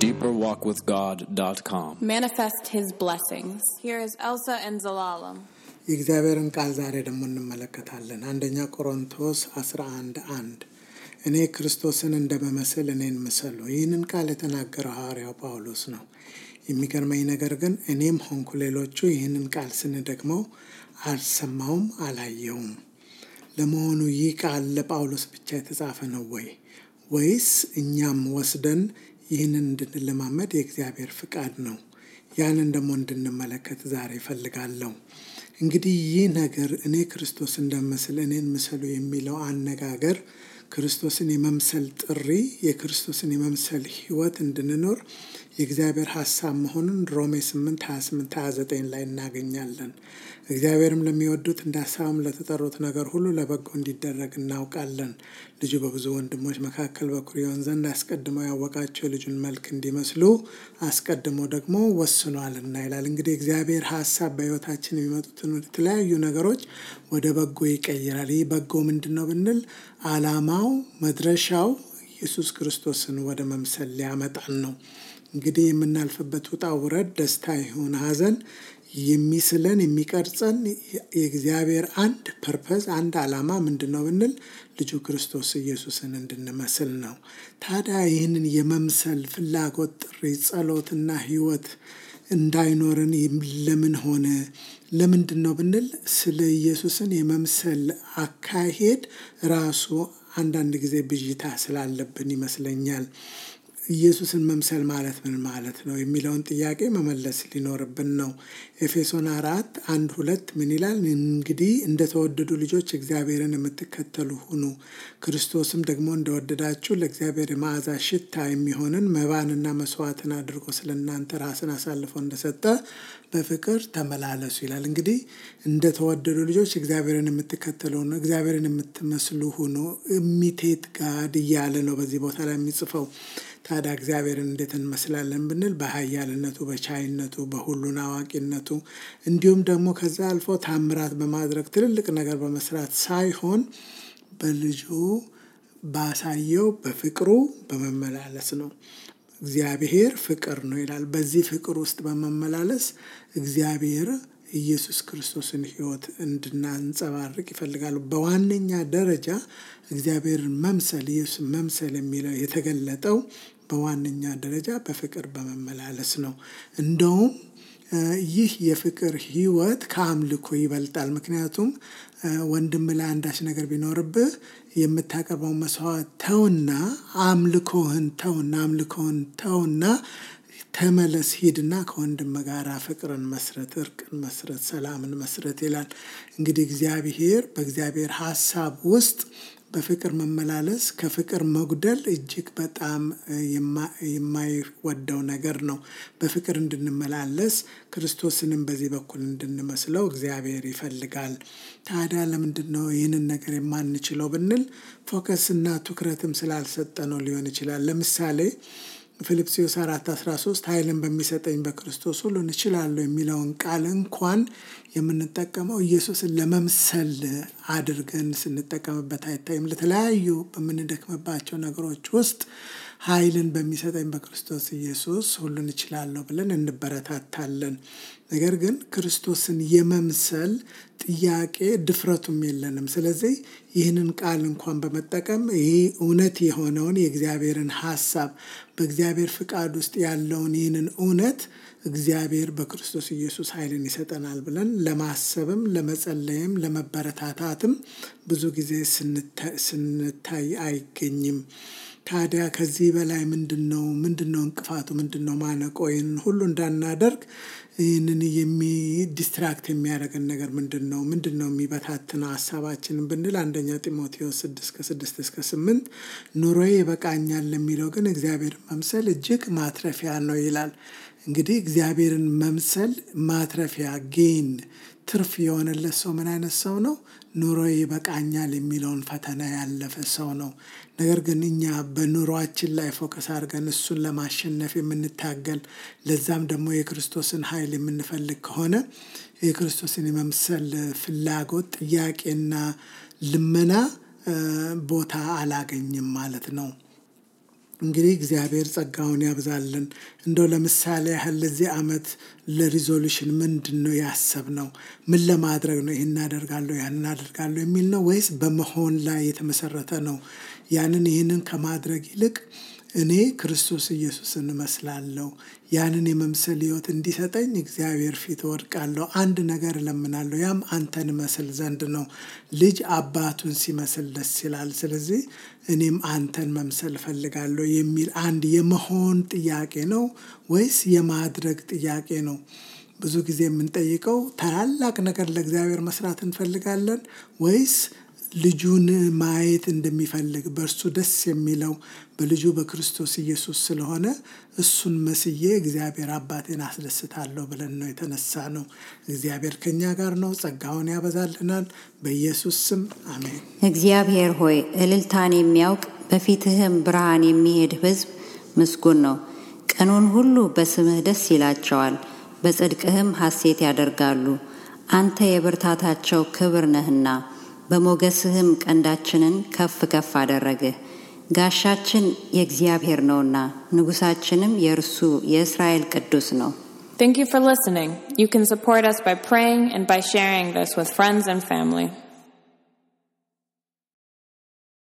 deeperwalkwithgod.com. manifest his blessings. Here is Elsa and Zalalam. የእግዚአብሔርን ቃል ዛሬ ደግሞ እንመለከታለን። አንደኛ ቆሮንቶስ 11 አንድ እኔ ክርስቶስን እንደመመስል እኔን ምሰሉ። ይህንን ቃል የተናገረው ሐዋርያው ጳውሎስ ነው። የሚገርመኝ ነገር ግን እኔም ሆንኩ ሌሎቹ ይህንን ቃል ስንደግመው አልሰማውም፣ አላየውም። ለመሆኑ ይህ ቃል ለጳውሎስ ብቻ የተጻፈ ነው ወይ ወይስ እኛም ወስደን ይህንን እንድንለማመድ የእግዚአብሔር ፍቃድ ነው? ያንን ደግሞ እንድንመለከት ዛሬ እፈልጋለሁ። እንግዲህ ይህ ነገር እኔ ክርስቶስ እንደምስል እኔን ምሰሉ የሚለው አነጋገር ክርስቶስን የመምሰል ጥሪ፣ የክርስቶስን የመምሰል ሕይወት እንድንኖር የእግዚአብሔር ሀሳብ መሆኑን ሮሜ 8 28 29 ላይ እናገኛለን። እግዚአብሔርም ለሚወዱት እንደ ሀሳብም ለተጠሩት ነገር ሁሉ ለበጎ እንዲደረግ እናውቃለን። ልጁ በብዙ ወንድሞች መካከል በኩር ይሆን ዘንድ አስቀድሞ ያወቃቸው የልጁን መልክ እንዲመስሉ አስቀድሞ ደግሞ ወስኗልና ይላል። እንግዲህ እግዚአብሔር ሀሳብ በሕይወታችን የሚመጡትን የተለያዩ ነገሮች ወደ በጎ ይቀይራል። ይህ በጎ ምንድን ነው ብንል ዓላማው መድረሻው ኢየሱስ ክርስቶስን ወደ መምሰል ሊያመጣን ነው። እንግዲህ የምናልፍበት ውጣ ውረድ፣ ደስታ ይሁን ሐዘን የሚስለን የሚቀርጸን የእግዚአብሔር አንድ purpose አንድ ዓላማ ምንድን ነው ብንል ልጁ ክርስቶስ ኢየሱስን እንድንመስል ነው። ታዲያ ይህንን የመምሰል ፍላጎት፣ ጥሪ፣ ጸሎትና ሕይወት እንዳይኖርን ለምን ሆነ? ለምንድን ነው ብንል ስለ ኢየሱስን የመምሰል አካሄድ ራሱ አንዳንድ ጊዜ ብዥታ ስላለብን ይመስለኛል። ኢየሱስን መምሰል ማለት ምን ማለት ነው የሚለውን ጥያቄ መመለስ ሊኖርብን ነው። ኤፌሶን አራት አንድ ሁለት ምን ይላል? እንግዲህ እንደተወደዱ ልጆች እግዚአብሔርን የምትከተሉ ሁኑ፣ ክርስቶስም ደግሞ እንደወደዳችሁ ለእግዚአብሔር የመዓዛ ሽታ የሚሆንን መባንና መስዋዕትን አድርጎ ስለ እናንተ ራስን አሳልፎ እንደሰጠ በፍቅር ተመላለሱ ይላል። እንግዲህ እንደተወደዱ ልጆች እግዚአብሔርን የምትከተሉ ሁኑ፣ እግዚአብሔርን የምትመስሉ ሁኑ። imitate God እያለ ነው በዚህ ቦታ ላይ የሚጽፈው። ታዲያ እግዚአብሔርን እንዴት እንመስላለን ብንል በኃያልነቱ፣ በቻይነቱ፣ በሁሉን አዋቂነቱ እንዲሁም ደግሞ ከዛ አልፎ ታምራት በማድረግ ትልልቅ ነገር በመስራት ሳይሆን በልጁ ባሳየው በፍቅሩ በመመላለስ ነው። እግዚአብሔር ፍቅር ነው ይላል። በዚህ ፍቅር ውስጥ በመመላለስ እግዚአብሔር ኢየሱስ ክርስቶስን ሕይወት እንድናንጸባርቅ ይፈልጋሉ። በዋነኛ ደረጃ እግዚአብሔርን መምሰል ኢየሱስ መምሰል የሚለው የተገለጠው በዋነኛ ደረጃ በፍቅር በመመላለስ ነው። እንደውም ይህ የፍቅር ሕይወት ከአምልኮ ይበልጣል። ምክንያቱም ወንድም ላይ አንዳች ነገር ቢኖርብህ የምታቀርበው መስዋዕት ተውና አምልኮህን ተውና አምልኮህን ተውና ተመለስ ሂድና ከወንድም ጋር ፍቅርን መስረት፣ እርቅን መስረት፣ ሰላምን መስረት ይላል። እንግዲህ እግዚአብሔር በእግዚአብሔር ሀሳብ ውስጥ በፍቅር መመላለስ ከፍቅር መጉደል እጅግ በጣም የማይወደው ነገር ነው። በፍቅር እንድንመላለስ ክርስቶስንም በዚህ በኩል እንድንመስለው እግዚአብሔር ይፈልጋል። ታዲያ ለምንድን ነው ይህንን ነገር የማንችለው ብንል ፎከስና ትኩረትም ስላልሰጠ ነው ሊሆን ይችላል። ለምሳሌ ፊልጵስዩስ አራት አስራ ሶስት ኃይልን በሚሰጠኝ በክርስቶስ ሁሉን እችላለሁ የሚለውን ቃል እንኳን የምንጠቀመው ኢየሱስን ለመምሰል አድርገን ስንጠቀምበት አይታይም። ለተለያዩ በምንደክምባቸው ነገሮች ውስጥ ኃይልን በሚሰጠኝ በክርስቶስ ኢየሱስ ሁሉን እችላለሁ ብለን እንበረታታለን። ነገር ግን ክርስቶስን የመምሰል ጥያቄ ድፍረቱም የለንም። ስለዚህ ይህንን ቃል እንኳን በመጠቀም ይህ እውነት የሆነውን የእግዚአብሔርን ሀሳብ በእግዚአብሔር ፍቃድ ውስጥ ያለውን ይህንን እውነት እግዚአብሔር በክርስቶስ ኢየሱስ ኃይልን ይሰጠናል ብለን ለማሰብም ለመጸለይም ለመበረታታትም ብዙ ጊዜ ስንታይ አይገኝም። ታዲያ ከዚህ በላይ ምንድን ነው ምንድን ነው እንቅፋቱ ምንድን ነው ማነቆ? ይህንን ሁሉ እንዳናደርግ ይህንን የሚ የሚያደርገን ነገር ምንድን ነው? ምንድን ነው የሚበታትነው ሀሳባችንን ብንል አንደኛ ጢሞቴዎስ ስድስት ከስድስት እስከ ስምንት ኑሮዬ ይበቃኛል ለሚለው ግን እግዚአብሔር መምሰል እጅግ ማትረፊያ ነው ይላል። እንግዲህ እግዚአብሔርን መምሰል ማትረፊያ gain ትርፍ የሆነለት ሰው ምን አይነት ሰው ነው? ኑሮ ይበቃኛል የሚለውን ፈተና ያለፈ ሰው ነው። ነገር ግን እኛ በኑሯችን ላይ focus አድርገን እሱን ለማሸነፍ የምንታገል ለዛም ደግሞ የክርስቶስን ኃይል የምንፈልግ ከሆነ የክርስቶስን የመምሰል ፍላጎት ጥያቄና ልመና ቦታ አላገኝም ማለት ነው። እንግዲህ እግዚአብሔር ጸጋውን ያብዛልን። እንደው ለምሳሌ ያህል ለዚህ ዓመት ለሪዞሉሽን ምንድን ነው ያሰብነው? ምን ለማድረግ ነው? ይህን አደርጋለሁ ያንን አደርጋለሁ የሚል ነው ወይስ በመሆን ላይ የተመሰረተ ነው? ያንን ይህንን ከማድረግ ይልቅ እኔ ክርስቶስ ኢየሱስን እመስላለሁ፣ ያንን የመምሰል ሕይወት እንዲሰጠኝ እግዚአብሔር ፊት እወድቃለሁ። አንድ ነገር እለምናለሁ፣ ያም አንተን እመስል ዘንድ ነው። ልጅ አባቱን ሲመስል ደስ ይላል። ስለዚህ እኔም አንተን መምሰል እፈልጋለሁ የሚል አንድ የመሆን ጥያቄ ነው ወይስ የማድረግ ጥያቄ ነው? ብዙ ጊዜ የምንጠይቀው ታላላቅ ነገር ለእግዚአብሔር መስራት እንፈልጋለን ወይስ ልጁን ማየት እንደሚፈልግ በእርሱ ደስ የሚለው በልጁ በክርስቶስ ኢየሱስ ስለሆነ እሱን መስዬ እግዚአብሔር አባቴን አስደስታለሁ ብለን ነው የተነሳ ነው። እግዚአብሔር ከኛ ጋር ነው። ጸጋውን ያበዛልናል። በኢየሱስ ስም አሜን። እግዚአብሔር ሆይ እልልታን የሚያውቅ በፊትህም ብርሃን የሚሄድ ሕዝብ ምስጉን ነው። ቀኑን ሁሉ በስምህ ደስ ይላቸዋል፣ በጽድቅህም ሐሴት ያደርጋሉ። አንተ የብርታታቸው ክብር ነህና በሞገስህም ቀንዳችንን ከፍ ከፍ አደረግህ። ጋሻችን የእግዚአብሔር ነውና ንጉሳችንም የእርሱ የእስራኤል ቅዱስ ነው። Thank you for listening. You can support us by praying and by sharing this with friends and family.